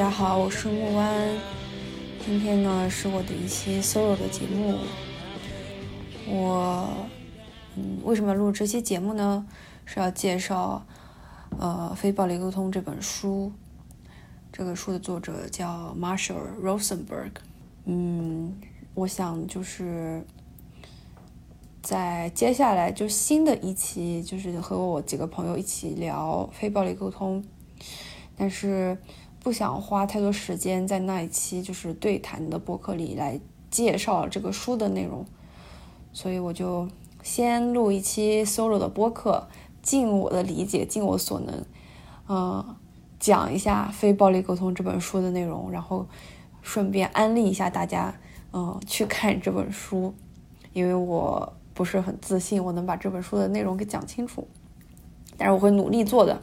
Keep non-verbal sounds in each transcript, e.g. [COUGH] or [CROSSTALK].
大家好，我是木湾。今天呢是我的一期 solo 的节目。我嗯，为什么要录这期节目呢？是要介绍呃《非暴力沟通》这本书。这个书的作者叫 Marshall Rosenberg。嗯，我想就是在接下来就新的一期，就是和我几个朋友一起聊非暴力沟通，但是。不想花太多时间在那一期就是对谈的博客里来介绍这个书的内容，所以我就先录一期 solo 的播客，尽我的理解，尽我所能，嗯，讲一下《非暴力沟通》这本书的内容，然后顺便安利一下大家，嗯，去看这本书，因为我不是很自信我能把这本书的内容给讲清楚，但是我会努力做的。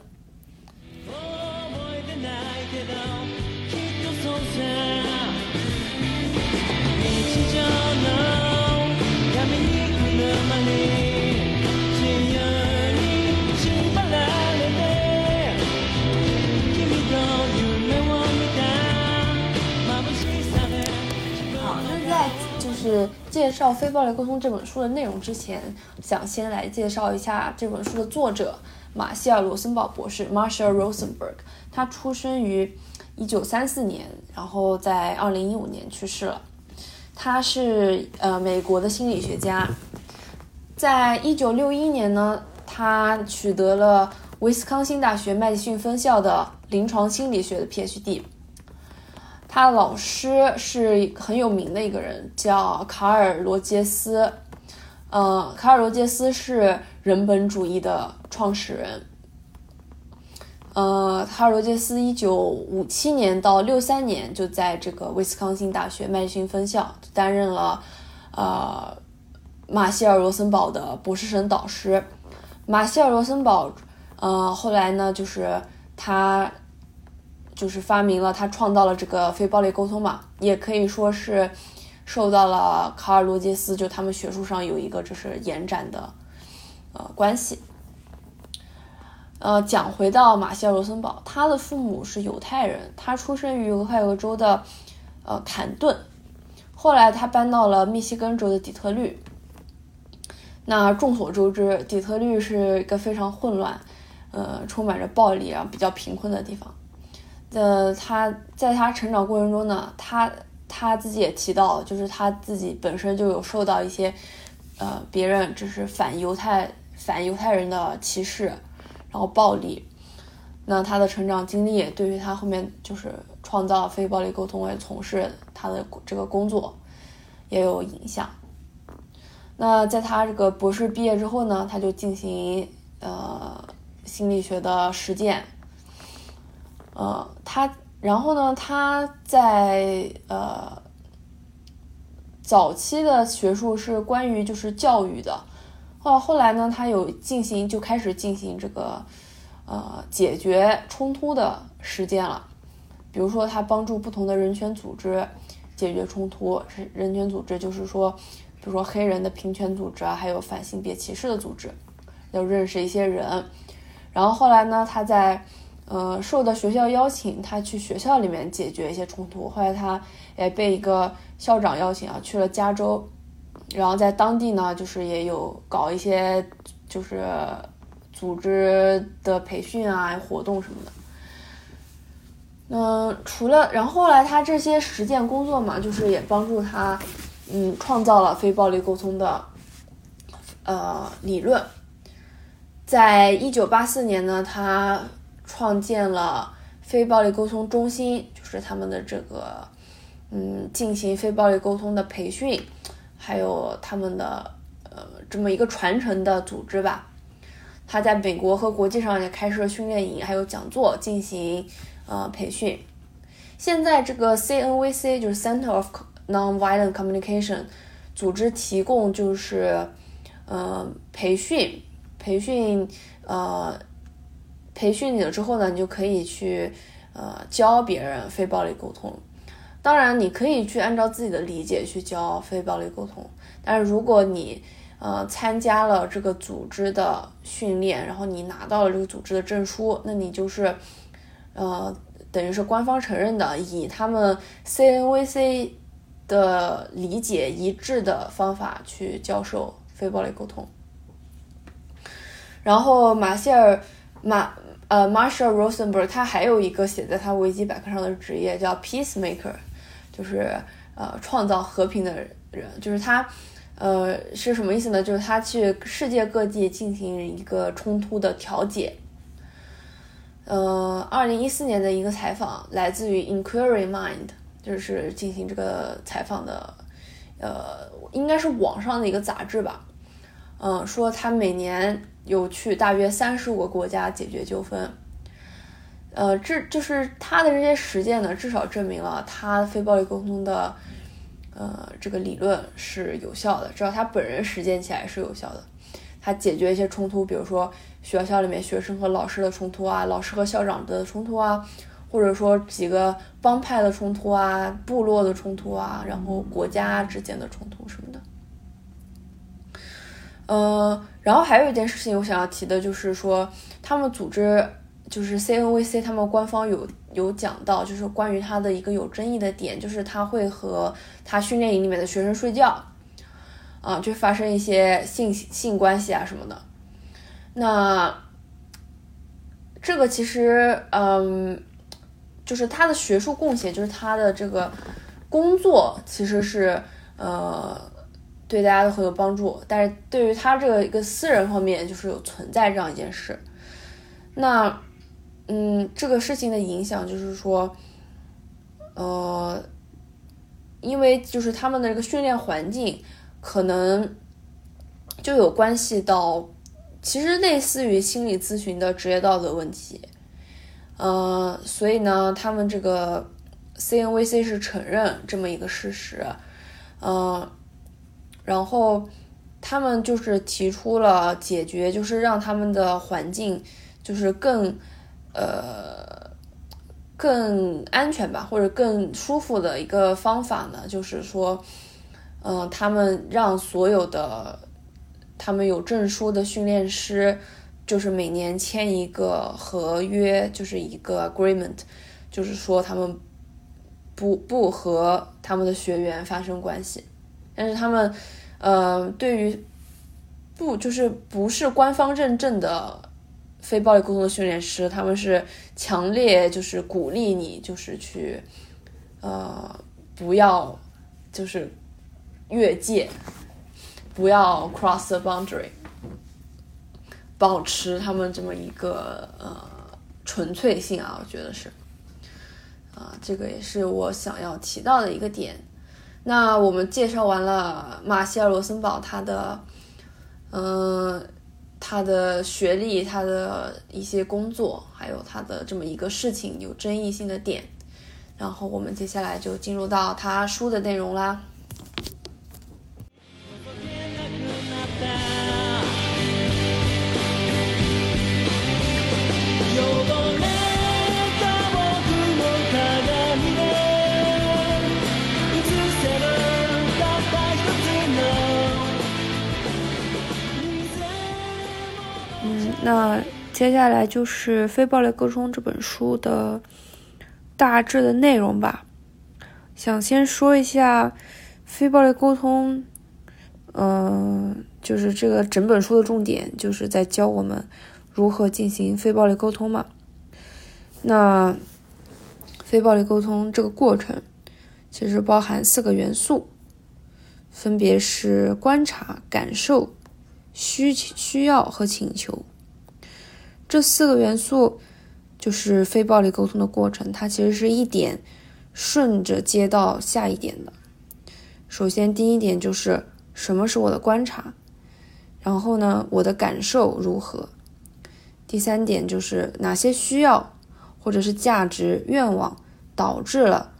是介绍《非暴力沟通》这本书的内容之前，想先来介绍一下这本书的作者马歇尔·罗森堡博士 （Marshall Rosenberg）。他出生于1934年，然后在2015年去世了。他是呃美国的心理学家。在1961年呢，他取得了威斯康星大学麦迪逊分校的临床心理学的 PhD。他老师是很有名的一个人，叫卡尔罗杰斯。呃，卡尔罗杰斯是人本主义的创始人。呃，卡尔罗杰斯一九五七年到六三年就在这个威斯康星大学麦迪逊分校担任了呃马歇尔罗森堡的博士生导师。马歇尔罗森堡，呃，后来呢，就是他。就是发明了，他创造了这个非暴力沟通嘛，也可以说是受到了卡尔罗杰斯，就他们学术上有一个就是延展的呃关系。呃，讲回到马歇尔罗森堡，他的父母是犹太人，他出生于俄亥俄州的呃坎顿，后来他搬到了密西根州的底特律。那众所周知，底特律是一个非常混乱，呃，充满着暴力，然后比较贫困的地方。呃，他在他成长过程中呢，他他自己也提到，就是他自己本身就有受到一些，呃，别人就是反犹太、反犹太人的歧视，然后暴力。那他的成长经历对于他后面就是创造非暴力沟通，也从事他的这个工作也有影响。那在他这个博士毕业之后呢，他就进行呃心理学的实践。呃，他然后呢？他在呃早期的学术是关于就是教育的，后后来呢，他有进行就开始进行这个呃解决冲突的实践了。比如说，他帮助不同的人权组织解决冲突，人权组织，就是说，比如说黑人的平权组织啊，还有反性别歧视的组织，要认识一些人。然后后来呢，他在呃，受到学校邀请，他去学校里面解决一些冲突。后来他也被一个校长邀请啊，去了加州，然后在当地呢，就是也有搞一些就是组织的培训啊、活动什么的。嗯，除了，然后后来他这些实践工作嘛，就是也帮助他，嗯，创造了非暴力沟通的呃理论。在一九八四年呢，他。创建了非暴力沟通中心，就是他们的这个，嗯，进行非暴力沟通的培训，还有他们的呃这么一个传承的组织吧。他在美国和国际上也开设训练营，还有讲座进行呃培训。现在这个 CNVC 就是 Center of Nonviolent Communication 组织提供就是呃培训培训呃。培训你了之后呢，你就可以去呃教别人非暴力沟通。当然，你可以去按照自己的理解去教非暴力沟通。但是如果你呃参加了这个组织的训练，然后你拿到了这个组织的证书，那你就是呃等于是官方承认的，以他们 CNVC 的理解一致的方法去教授非暴力沟通。然后马歇尔马呃 Marshall Rosenberg 他还有一个写在他维基百科上的职业叫 Peacemaker，就是呃创造和平的人，就是他呃是什么意思呢？就是他去世界各地进行一个冲突的调解。呃，二零一四年的一个采访来自于 Inquiry Mind，就是进行这个采访的，呃，应该是网上的一个杂志吧。嗯，说他每年有去大约三十五个国家解决纠纷。呃，这就是他的这些实践呢，至少证明了他非暴力沟通的，呃，这个理论是有效的，至少他本人实践起来是有效的。他解决一些冲突，比如说。学校里面学生和老师的冲突啊，老师和校长的冲突啊，或者说几个帮派的冲突啊，部落的冲突啊，然后国家之间的冲突什么的。呃，然后还有一件事情我想要提的就是说，他们组织就是 CNVC，他们官方有有讲到，就是关于他的一个有争议的点，就是他会和他训练营里面的学生睡觉，啊，就发生一些性性关系啊什么的。那这个其实，嗯，就是他的学术贡献，就是他的这个工作，其实是呃对大家都很有帮助。但是对于他这个一个私人方面，就是有存在这样一件事。那嗯，这个事情的影响就是说，呃，因为就是他们的这个训练环境，可能就有关系到。其实类似于心理咨询的职业道德问题，呃，所以呢，他们这个 CNVC 是承认这么一个事实，嗯，然后他们就是提出了解决，就是让他们的环境就是更呃更安全吧，或者更舒服的一个方法呢，就是说，嗯，他们让所有的。他们有证书的训练师，就是每年签一个合约，就是一个 agreement，就是说他们不不和他们的学员发生关系。但是他们，呃，对于不就是不是官方认证的非暴力沟通的训练师，他们是强烈就是鼓励你就是去，呃，不要就是越界。不要 cross the boundary，保持他们这么一个呃纯粹性啊，我觉得是，啊，这个也是我想要提到的一个点。那我们介绍完了马歇尔·罗森堡他的，嗯，他的学历，他的一些工作，还有他的这么一个事情有争议性的点，然后我们接下来就进入到他书的内容啦。那接下来就是《非暴力沟通》这本书的大致的内容吧。想先说一下非暴力沟通，嗯，就是这个整本书的重点就是在教我们如何进行非暴力沟通嘛。那非暴力沟通这个过程其实包含四个元素，分别是观察、感受、需需要和请求。这四个元素就是非暴力沟通的过程，它其实是一点顺着接到下一点的。首先，第一点就是什么是我的观察，然后呢，我的感受如何？第三点就是哪些需要或者是价值、愿望导致了，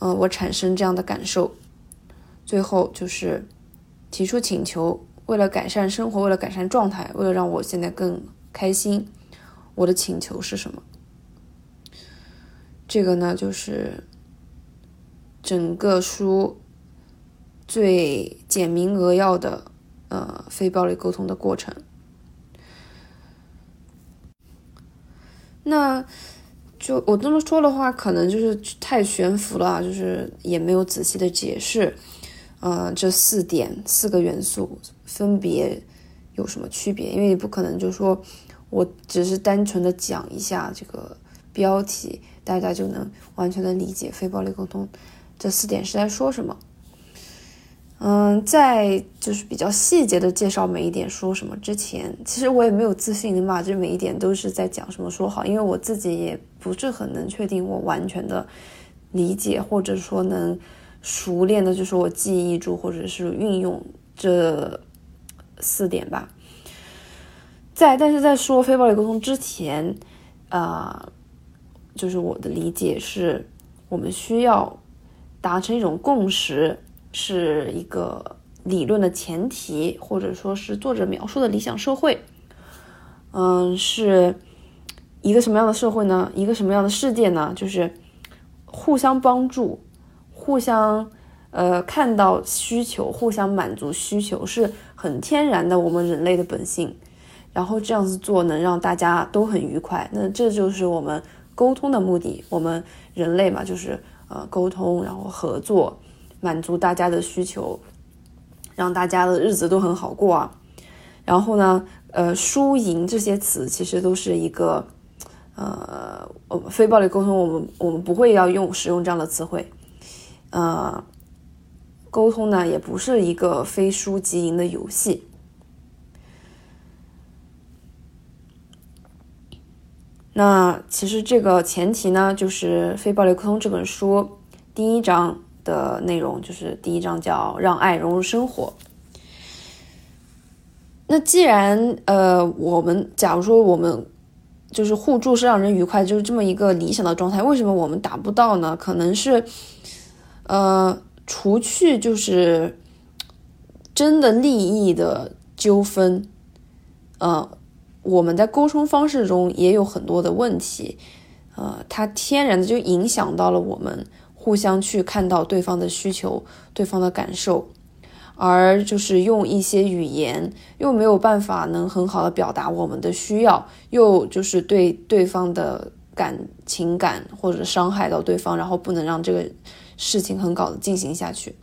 嗯，我产生这样的感受。最后就是提出请求，为了改善生活，为了改善状态，为了让我现在更。开心，我的请求是什么？这个呢，就是整个书最简明扼要的呃非暴力沟通的过程。那就我这么说的话，可能就是太悬浮了，就是也没有仔细的解释，呃，这四点四个元素分别有什么区别？因为你不可能就说我只是单纯的讲一下这个标题，大家就能完全的理解非暴力沟通这四点是在说什么。嗯，在就是比较细节的介绍每一点说什么之前，其实我也没有自信能把这每一点都是在讲什么说好，因为我自己也不是很能确定我完全的理解，或者说能熟练的，就是我记忆住或者是运用这四点吧。在但是在说非暴力沟通之前，啊，就是我的理解是，我们需要达成一种共识。是一个理论的前提，或者说是作者描述的理想社会。嗯，是一个什么样的社会呢？一个什么样的世界呢？就是互相帮助，互相呃看到需求，互相满足需求，是很天然的我们人类的本性。然后这样子做能让大家都很愉快，那这就是我们沟通的目的。我们人类嘛，就是呃沟通，然后合作。满足大家的需求，让大家的日子都很好过啊。然后呢，呃，输赢这些词其实都是一个，呃，非暴力沟通，我们我们不会要用使用这样的词汇。呃，沟通呢也不是一个非输即赢的游戏。那其实这个前提呢，就是《非暴力沟通》这本书第一章。的内容就是第一章叫让爱融入生活。那既然呃，我们假如说我们就是互助是让人愉快，就是这么一个理想的状态，为什么我们达不到呢？可能是呃，除去就是真的利益的纠纷，呃，我们在沟通方式中也有很多的问题，呃，它天然的就影响到了我们。互相去看到对方的需求、对方的感受，而就是用一些语言又没有办法能很好的表达我们的需要，又就是对对方的感情感或者伤害到对方，然后不能让这个事情很好的进行下去。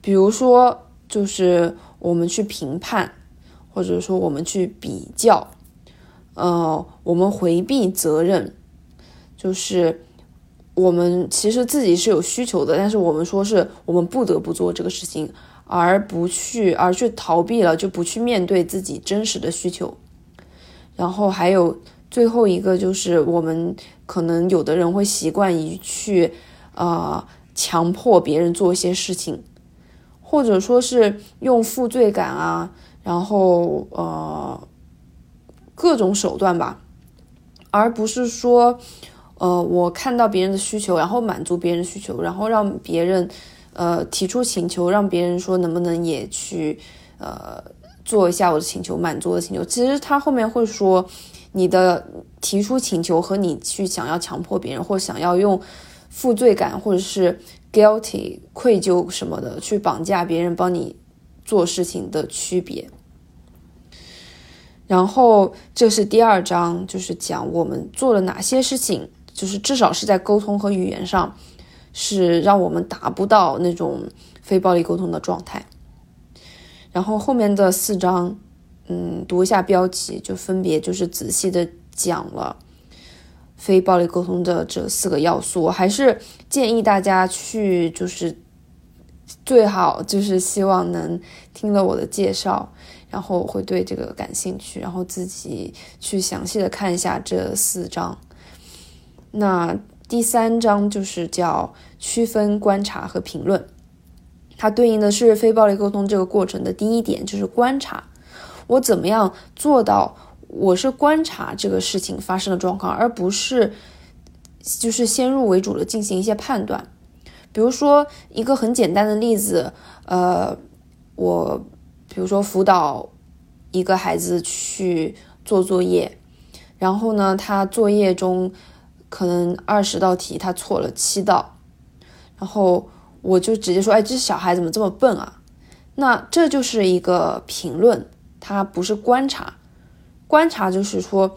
比如说，就是我们去评判，或者说我们去比较，呃，我们回避责任，就是。我们其实自己是有需求的，但是我们说是我们不得不做这个事情，而不去而去逃避了，就不去面对自己真实的需求。然后还有最后一个就是，我们可能有的人会习惯于去呃强迫别人做一些事情，或者说是用负罪感啊，然后呃各种手段吧，而不是说。呃，我看到别人的需求，然后满足别人的需求，然后让别人，呃，提出请求，让别人说能不能也去，呃，做一下我的请求，满足我的请求。其实他后面会说，你的提出请求和你去想要强迫别人，或想要用负罪感或者是 guilty 愧疚什么的去绑架别人帮你做事情的区别。然后这是第二章，就是讲我们做了哪些事情。就是至少是在沟通和语言上，是让我们达不到那种非暴力沟通的状态。然后后面的四章，嗯，读一下标题，就分别就是仔细的讲了非暴力沟通的这四个要素。我还是建议大家去，就是最好就是希望能听了我的介绍，然后会对这个感兴趣，然后自己去详细的看一下这四章。那第三章就是叫区分观察和评论，它对应的是非暴力沟通这个过程的第一点，就是观察。我怎么样做到我是观察这个事情发生的状况，而不是就是先入为主的进行一些判断。比如说一个很简单的例子，呃，我比如说辅导一个孩子去做作业，然后呢，他作业中。可能二十道题他错了七道，然后我就直接说：“哎，这小孩怎么这么笨啊？”那这就是一个评论，他不是观察。观察就是说，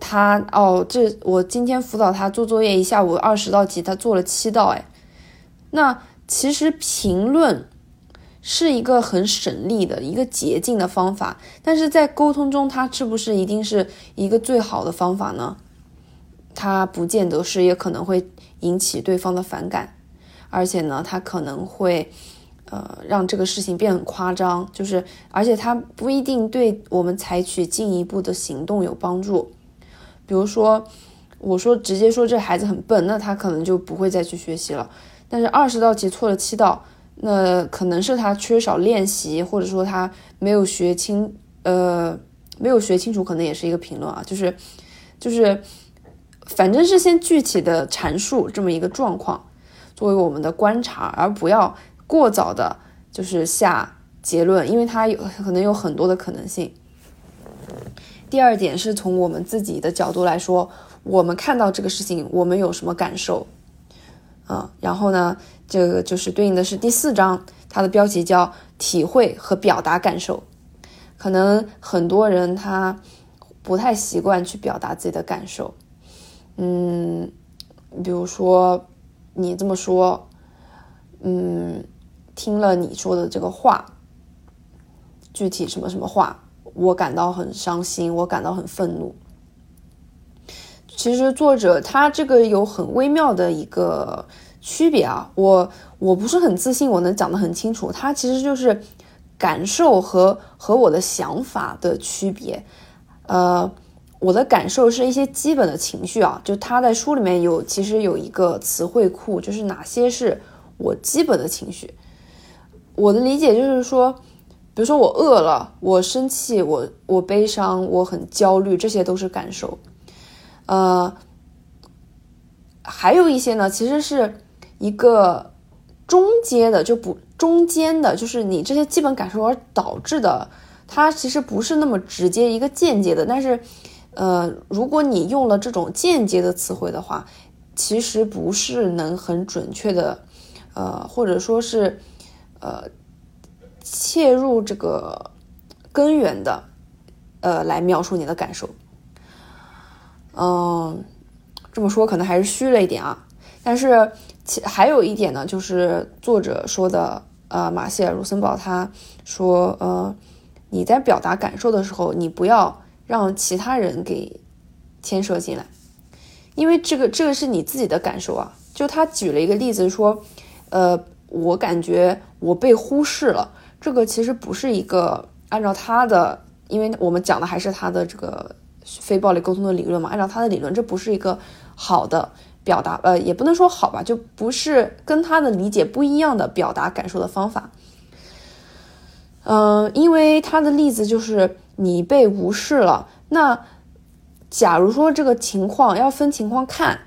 他哦，这我今天辅导他做作业，一下午二十道题，他做了七道，哎，那其实评论是一个很省力的一个捷径的方法，但是在沟通中，它是不是一定是一个最好的方法呢？它不见得是，也可能会引起对方的反感，而且呢，它可能会。呃，让这个事情变很夸张，就是，而且它不一定对我们采取进一步的行动有帮助。比如说，我说直接说这孩子很笨，那他可能就不会再去学习了。但是二十道题错了七道，那可能是他缺少练习，或者说他没有学清，呃，没有学清楚，可能也是一个评论啊。就是，就是，反正是先具体的阐述这么一个状况，作为我们的观察，而不要。过早的，就是下结论，因为它有可能有很多的可能性。第二点是从我们自己的角度来说，我们看到这个事情，我们有什么感受？啊，然后呢，这个就是对应的是第四章，它的标题叫“体会和表达感受”。可能很多人他不太习惯去表达自己的感受，嗯，比如说你这么说，嗯。听了你说的这个话，具体什么什么话，我感到很伤心，我感到很愤怒。其实作者他这个有很微妙的一个区别啊，我我不是很自信我能讲得很清楚，他其实就是感受和和我的想法的区别。呃，我的感受是一些基本的情绪啊，就他在书里面有其实有一个词汇库，就是哪些是我基本的情绪。我的理解就是说，比如说我饿了，我生气，我我悲伤，我很焦虑，这些都是感受。呃，还有一些呢，其实是一个中阶的，就不中间的，就是你这些基本感受而导致的，它其实不是那么直接一个间接的。但是，呃，如果你用了这种间接的词汇的话，其实不是能很准确的，呃，或者说是。呃，切入这个根源的，呃，来描述你的感受。嗯，这么说可能还是虚了一点啊。但是其还有一点呢，就是作者说的，呃，马歇尔·卢森堡他说，呃，你在表达感受的时候，你不要让其他人给牵涉进来，因为这个这个是你自己的感受啊。就他举了一个例子说，呃。我感觉我被忽视了，这个其实不是一个按照他的，因为我们讲的还是他的这个非暴力沟通的理论嘛。按照他的理论，这不是一个好的表达，呃，也不能说好吧，就不是跟他的理解不一样的表达感受的方法。嗯，因为他的例子就是你被无视了，那假如说这个情况要分情况看。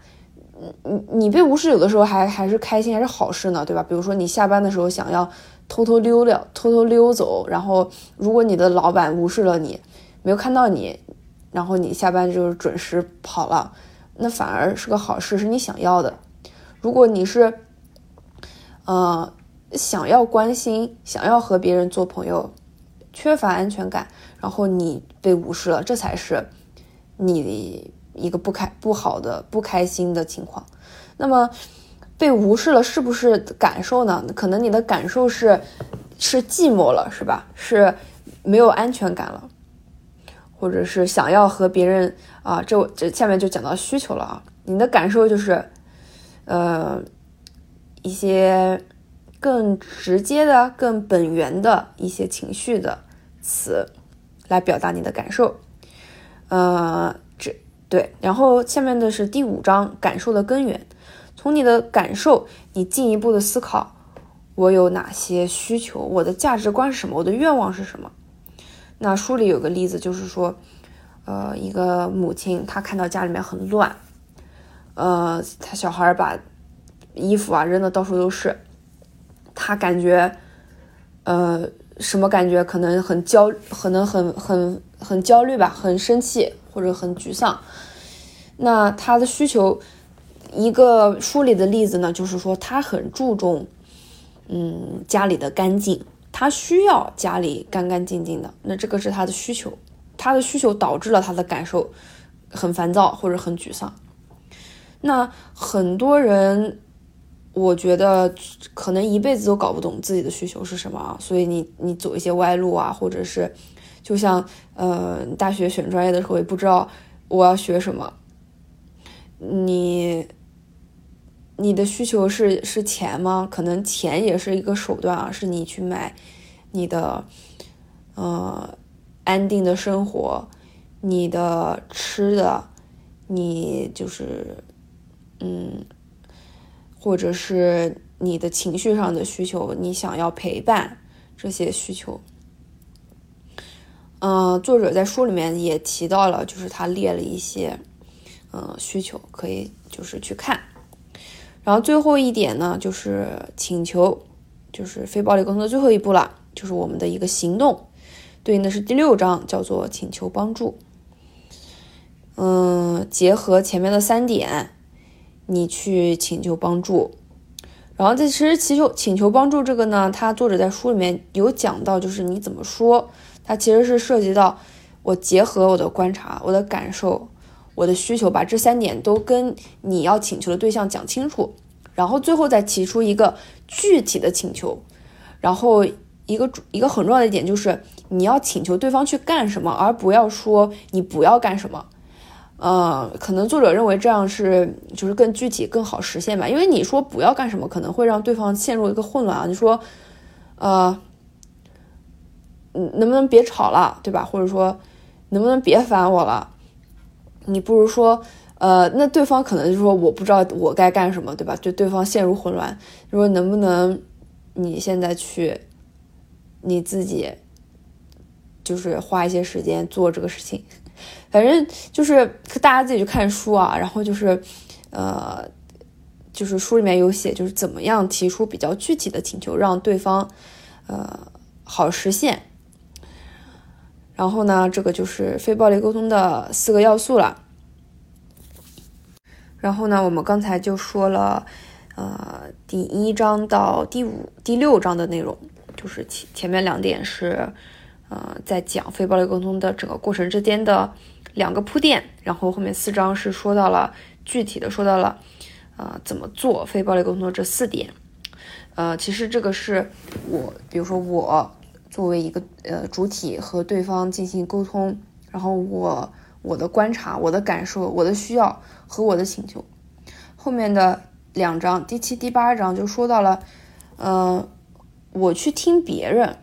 你你被无视，有的时候还还是开心，还是好事呢，对吧？比如说你下班的时候想要偷偷溜了，偷偷溜走，然后如果你的老板无视了你，没有看到你，然后你下班就是准时跑了，那反而是个好事，是你想要的。如果你是，呃，想要关心，想要和别人做朋友，缺乏安全感，然后你被无视了，这才是你。一个不开不好的不开心的情况，那么被无视了是不是感受呢？可能你的感受是是寂寞了，是吧？是没有安全感了，或者是想要和别人啊，这这下面就讲到需求了啊。你的感受就是呃一些更直接的、更本源的一些情绪的词来表达你的感受，呃。对，然后下面的是第五章感受的根源。从你的感受，你进一步的思考，我有哪些需求？我的价值观是什么？我的愿望是什么？那书里有个例子，就是说，呃，一个母亲她看到家里面很乱，呃，她小孩把衣服啊扔的到处都是，她感觉，呃，什么感觉？可能很焦，可能很很很焦虑吧，很生气。或者很沮丧，那他的需求，一个书里的例子呢，就是说他很注重，嗯，家里的干净，他需要家里干干净净的。那这个是他的需求，他的需求导致了他的感受，很烦躁或者很沮丧。那很多人，我觉得可能一辈子都搞不懂自己的需求是什么啊，所以你你走一些歪路啊，或者是就像呃大学选专业的时候也不知道我要学什么，你你的需求是是钱吗？可能钱也是一个手段啊，是你去买你的呃安定的生活，你的吃的，你就是。嗯，或者是你的情绪上的需求，你想要陪伴这些需求。嗯，作者在书里面也提到了，就是他列了一些嗯需求，可以就是去看。然后最后一点呢，就是请求，就是非暴力沟通的最后一步了，就是我们的一个行动，对应的是第六章，叫做请求帮助。嗯，结合前面的三点。你去请求帮助，然后这其实祈求请求帮助这个呢，他作者在书里面有讲到，就是你怎么说，它其实是涉及到我结合我的观察、我的感受、我的需求，把这三点都跟你要请求的对象讲清楚，然后最后再提出一个具体的请求。然后一个一个很重要的一点就是你要请求对方去干什么，而不要说你不要干什么。呃，可能作者认为这样是就是更具体、更好实现吧。因为你说不要干什么，可能会让对方陷入一个混乱啊。你说，呃，能不能别吵了，对吧？或者说，能不能别烦我了？你不如说，呃，那对方可能就说我不知道我该干什么，对吧？就对方陷入混乱。就说能不能你现在去你自己，就是花一些时间做这个事情。反正就是大家自己去看书啊，然后就是，呃，就是书里面有写，就是怎么样提出比较具体的请求，让对方，呃，好实现。然后呢，这个就是非暴力沟通的四个要素了。然后呢，我们刚才就说了，呃，第一章到第五、第六章的内容，就是前前面两点是。呃，在讲非暴力沟通的整个过程之间的两个铺垫，然后后面四章是说到了具体的，说到了呃怎么做非暴力沟通的这四点。呃，其实这个是我，比如说我作为一个呃主体和对方进行沟通，然后我我的观察、我的感受、我的需要和我的请求。后面的两章，第七、第八章就说到了，嗯，我去听别人。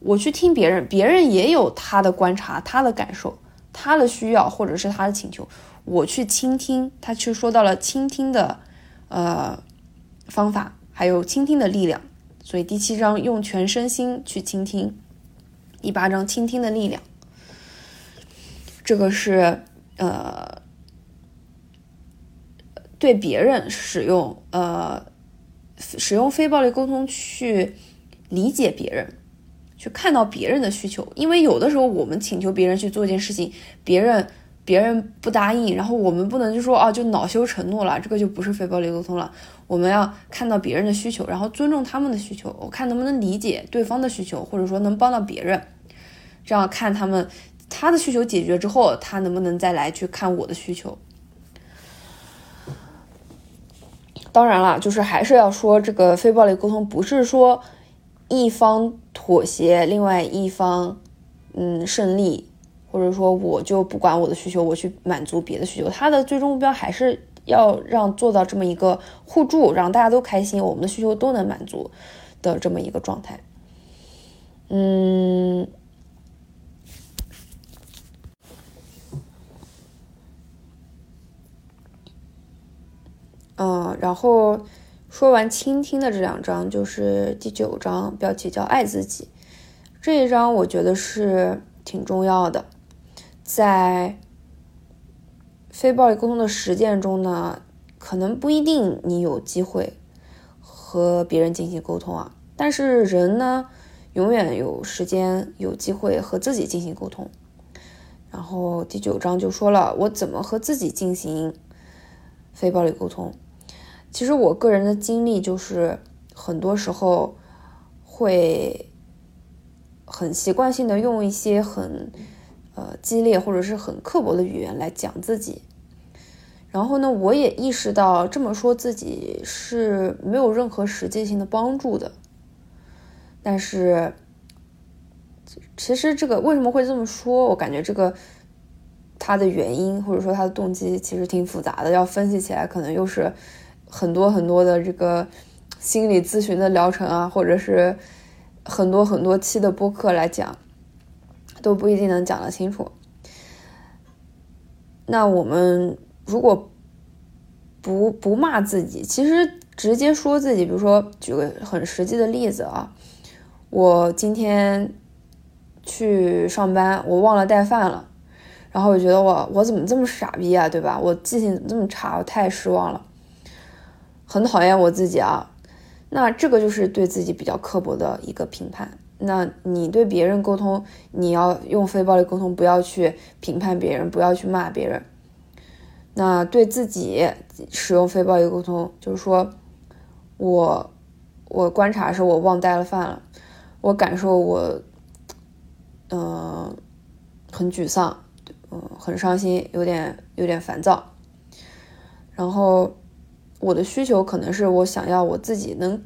我去听别人，别人也有他的观察、他的感受、他的需要或者是他的请求，我去倾听，他却说到了倾听的，呃，方法，还有倾听的力量。所以第七章用全身心去倾听，第八章倾听的力量，这个是呃，对别人使用呃，使用非暴力沟通去理解别人。去看到别人的需求，因为有的时候我们请求别人去做一件事情，别人别人不答应，然后我们不能就说啊就恼羞成怒了，这个就不是非暴力沟通了。我们要看到别人的需求，然后尊重他们的需求，我看能不能理解对方的需求，或者说能帮到别人，这样看他们他的需求解决之后，他能不能再来去看我的需求。当然了，就是还是要说这个非暴力沟通不是说。一方妥协，另外一方，嗯，胜利，或者说我就不管我的需求，我去满足别的需求，他的最终目标还是要让做到这么一个互助，让大家都开心，我们的需求都能满足的这么一个状态。嗯，嗯，然后。说完倾听的这两章，就是第九章，标题叫“爱自己”。这一章我觉得是挺重要的，在非暴力沟通的实践中呢，可能不一定你有机会和别人进行沟通啊，但是人呢，永远有时间、有机会和自己进行沟通。然后第九章就说了，我怎么和自己进行非暴力沟通。其实我个人的经历就是，很多时候会很习惯性的用一些很呃激烈或者是很刻薄的语言来讲自己。然后呢，我也意识到这么说自己是没有任何实际性的帮助的。但是，其实这个为什么会这么说？我感觉这个他的原因或者说他的动机其实挺复杂的，要分析起来可能又是很多很多的这个心理咨询的疗程啊，或者是很多很多期的播客来讲，都不一定能讲得清楚。那我们。如果不不骂自己，其实直接说自己，比如说举个很实际的例子啊，我今天去上班，我忘了带饭了，然后我觉得我我怎么这么傻逼啊，对吧？我记性怎么这么差？我太失望了，很讨厌我自己啊。那这个就是对自己比较刻薄的一个评判。那你对别人沟通，你要用非暴力沟通，不要去评判别人，不要去骂别人。那对自己使用非暴力沟通，就是说，我我观察是我忘带了饭了，我感受我，嗯，很沮丧，嗯，很伤心，有点有点烦躁。然后我的需求可能是我想要我自己能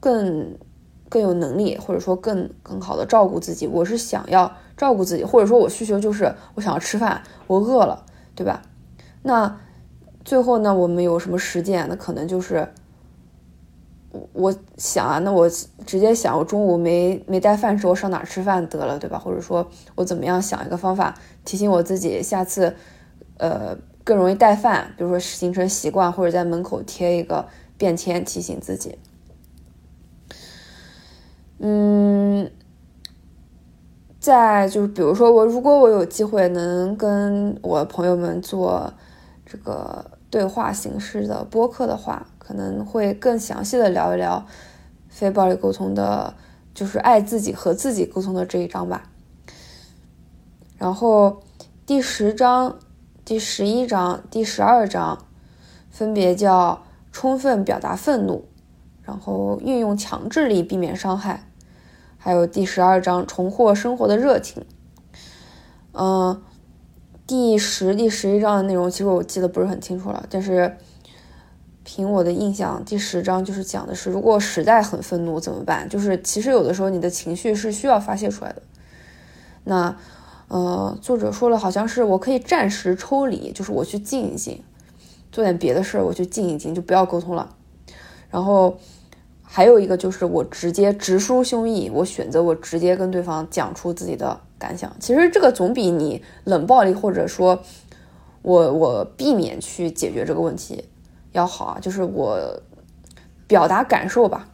更更有能力，或者说更更好的照顾自己。我是想要照顾自己，或者说我需求就是我想要吃饭，我饿了，对吧？那最后呢？我们有什么实践？那可能就是我想啊，那我直接想，我中午没没带饭吃，我上哪吃饭得了，对吧？或者说我怎么样想一个方法提醒我自己，下次呃更容易带饭，比如说形成习惯，或者在门口贴一个便签提醒自己。嗯，再就是比如说我如果我有机会能跟我朋友们做。这个对话形式的播客的话，可能会更详细的聊一聊非暴力沟通的，就是爱自己和自己沟通的这一章吧。然后第十章、第十一章、第十二章分别叫充分表达愤怒，然后运用强制力避免伤害，还有第十二章重获生活的热情。嗯。第十、第十一章的内容，其实我记得不是很清楚了。但是凭我的印象，第十章就是讲的是，如果实在很愤怒怎么办？就是其实有的时候你的情绪是需要发泄出来的。那呃，作者说了，好像是我可以暂时抽离，就是我去静一静，做点别的事，我去静一静，就不要沟通了。然后还有一个就是我直接直抒胸臆，我选择我直接跟对方讲出自己的。感想，其实这个总比你冷暴力或者说我 [LAUGHS] 我避免去解决这个问题要好啊。就是我表达感受吧，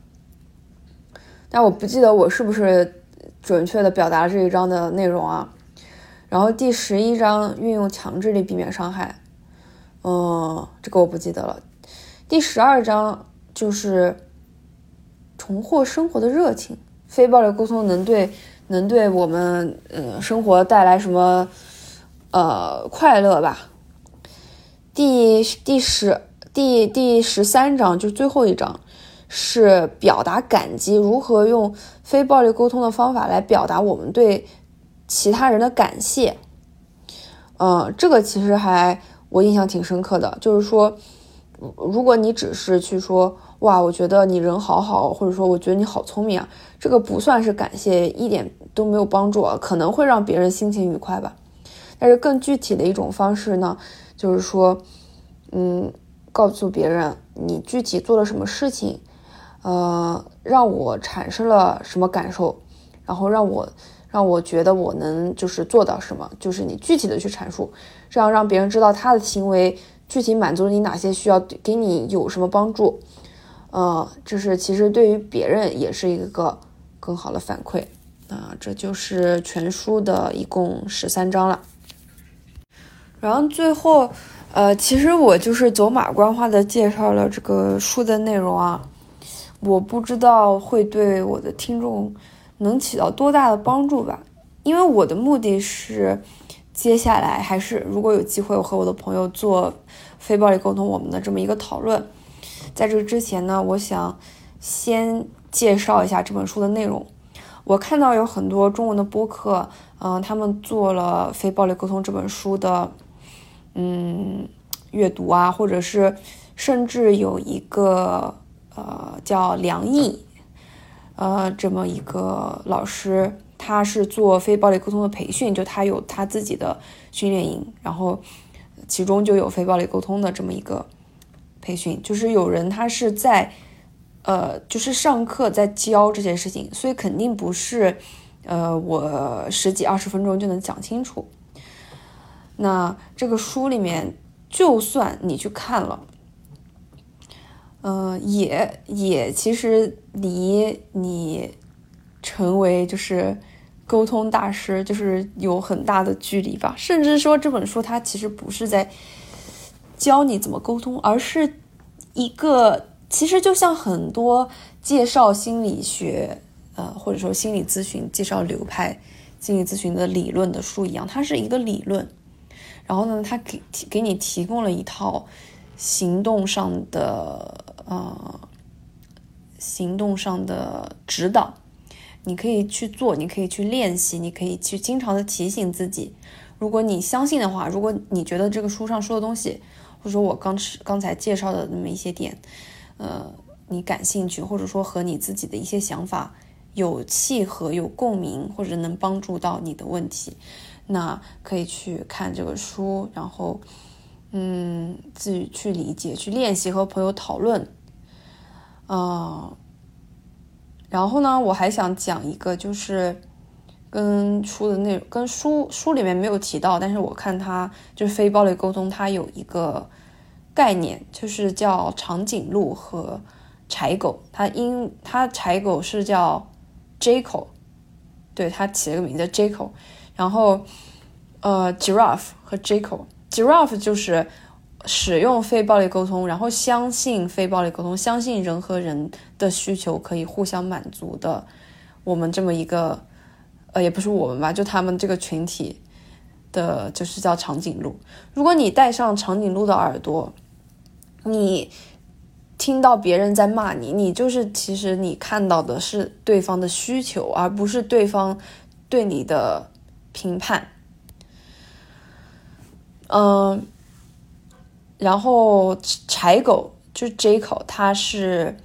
但我不记得我是不是准确的表达了这一章的内容啊。然后第十一章运用强制力避免伤害，嗯，这个我不记得了。第十二章就是重获生活的热情，非暴力沟通能对。能对我们嗯生活带来什么呃快乐吧？第第十第第十三章就最后一章，是表达感激，如何用非暴力沟通的方法来表达我们对其他人的感谢。嗯，这个其实还我印象挺深刻的，就是说，如果你只是去说。哇，我觉得你人好好，或者说我觉得你好聪明啊，这个不算是感谢，一点都没有帮助，可能会让别人心情愉快吧。但是更具体的一种方式呢，就是说，嗯，告诉别人你具体做了什么事情，呃，让我产生了什么感受，然后让我让我觉得我能就是做到什么，就是你具体的去阐述，这样让别人知道他的行为具体满足了你哪些需要，给你有什么帮助。呃，这是其实对于别人也是一个更好的反馈啊，这就是全书的一共十三章了。然后最后，呃，其实我就是走马观花的介绍了这个书的内容啊，我不知道会对我的听众能起到多大的帮助吧，因为我的目的是接下来还是如果有机会，我和我的朋友做非暴力沟通，我们的这么一个讨论。在这之前呢，我想先介绍一下这本书的内容。我看到有很多中文的播客，嗯，他们做了《非暴力沟通》这本书的，嗯，阅读啊，或者是甚至有一个呃叫梁毅，呃，这么一个老师，他是做非暴力沟通的培训，就他有他自己的训练营，然后其中就有非暴力沟通的这么一个培训，就是有人他是在。呃，就是上课在教这件事情，所以肯定不是，呃，我十几二十分钟就能讲清楚。那这个书里面，就算你去看了，嗯，也也其实离你成为就是沟通大师，就是有很大的距离吧。甚至说这本书它其实不是在教你怎么沟通，而是一个。其实就像很多介绍心理学，呃，或者说心理咨询、介绍流派、心理咨询的理论的书一样，它是一个理论。然后呢，它给给你提供了一套行动上的呃行动上的指导，你可以去做，你可以去练习，你可以去经常的提醒自己。如果你相信的话，如果你觉得这个书上说的东西，或者说我刚刚才介绍的那么一些点。呃，你感兴趣，或者说和你自己的一些想法有契合、有共鸣，或者能帮助到你的问题，那可以去看这个书，然后，嗯，自己去理解、去练习，和朋友讨论。嗯，然后呢，我还想讲一个，就是跟书的内容，跟书书里面没有提到，但是我看它就是非暴力沟通，它有一个。概念就是叫长颈鹿和柴狗，它因它柴狗是叫 Jaco，对，它起了个名字叫 Jaco，然后呃 Giraffe 和 Jaco，Giraffe 就是使用非暴力沟通，然后相信非暴力沟通，相信人和人的需求可以互相满足的，我们这么一个呃也不是我们吧，就他们这个群体的，就是叫长颈鹿。如果你戴上长颈鹿的耳朵。你听到别人在骂你，你就是其实你看到的是对方的需求，而不是对方对你的评判。嗯，然后柴狗就是 J 口，他是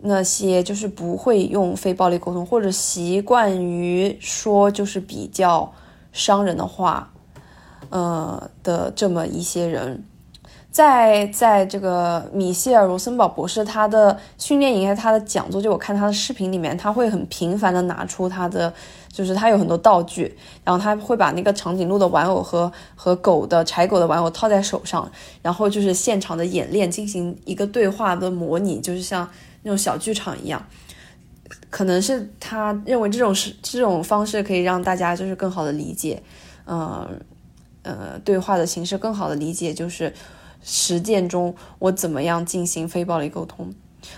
那些就是不会用非暴力沟通，或者习惯于说就是比较伤人的话，呃的这么一些人。在在这个米歇尔·罗森堡博士他的训练营他的讲座，就我看他的视频里面，他会很频繁的拿出他的，就是他有很多道具，然后他会把那个长颈鹿的玩偶和和狗的柴狗的玩偶套在手上，然后就是现场的演练，进行一个对话的模拟，就是像那种小剧场一样。可能是他认为这种是这种方式可以让大家就是更好的理解，嗯呃，对话的形式更好的理解，就是。实践中，我怎么样进行非暴力沟通？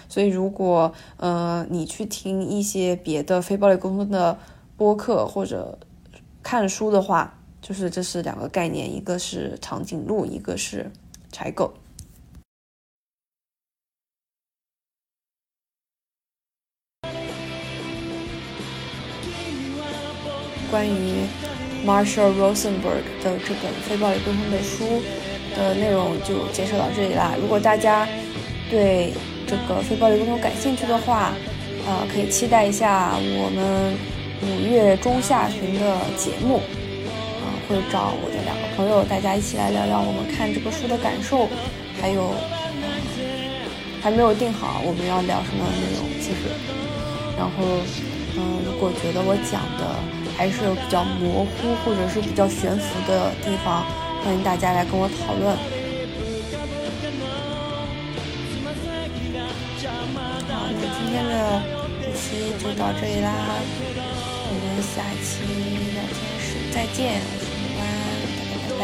所以，如果呃你去听一些别的非暴力沟通的播客或者看书的话，就是这是两个概念，一个是长颈鹿，一个是柴狗。关于 Marshall Rosenberg 的这本非暴力沟通的书。的内容就介绍到这里啦。如果大家对这个非暴力沟通感兴趣的话，呃，可以期待一下我们五月中下旬的节目，啊，会找我的两个朋友，大家一起来聊聊我们看这个书的感受，还有还没有定好我们要聊什么内容，其实，然后，嗯，如果觉得我讲的还是比较模糊或者是比较悬浮的地方。欢迎大家来跟我讨论。好，那今天的这期就到这里啦，我们下期聊天室再见，晚安，大家拜拜。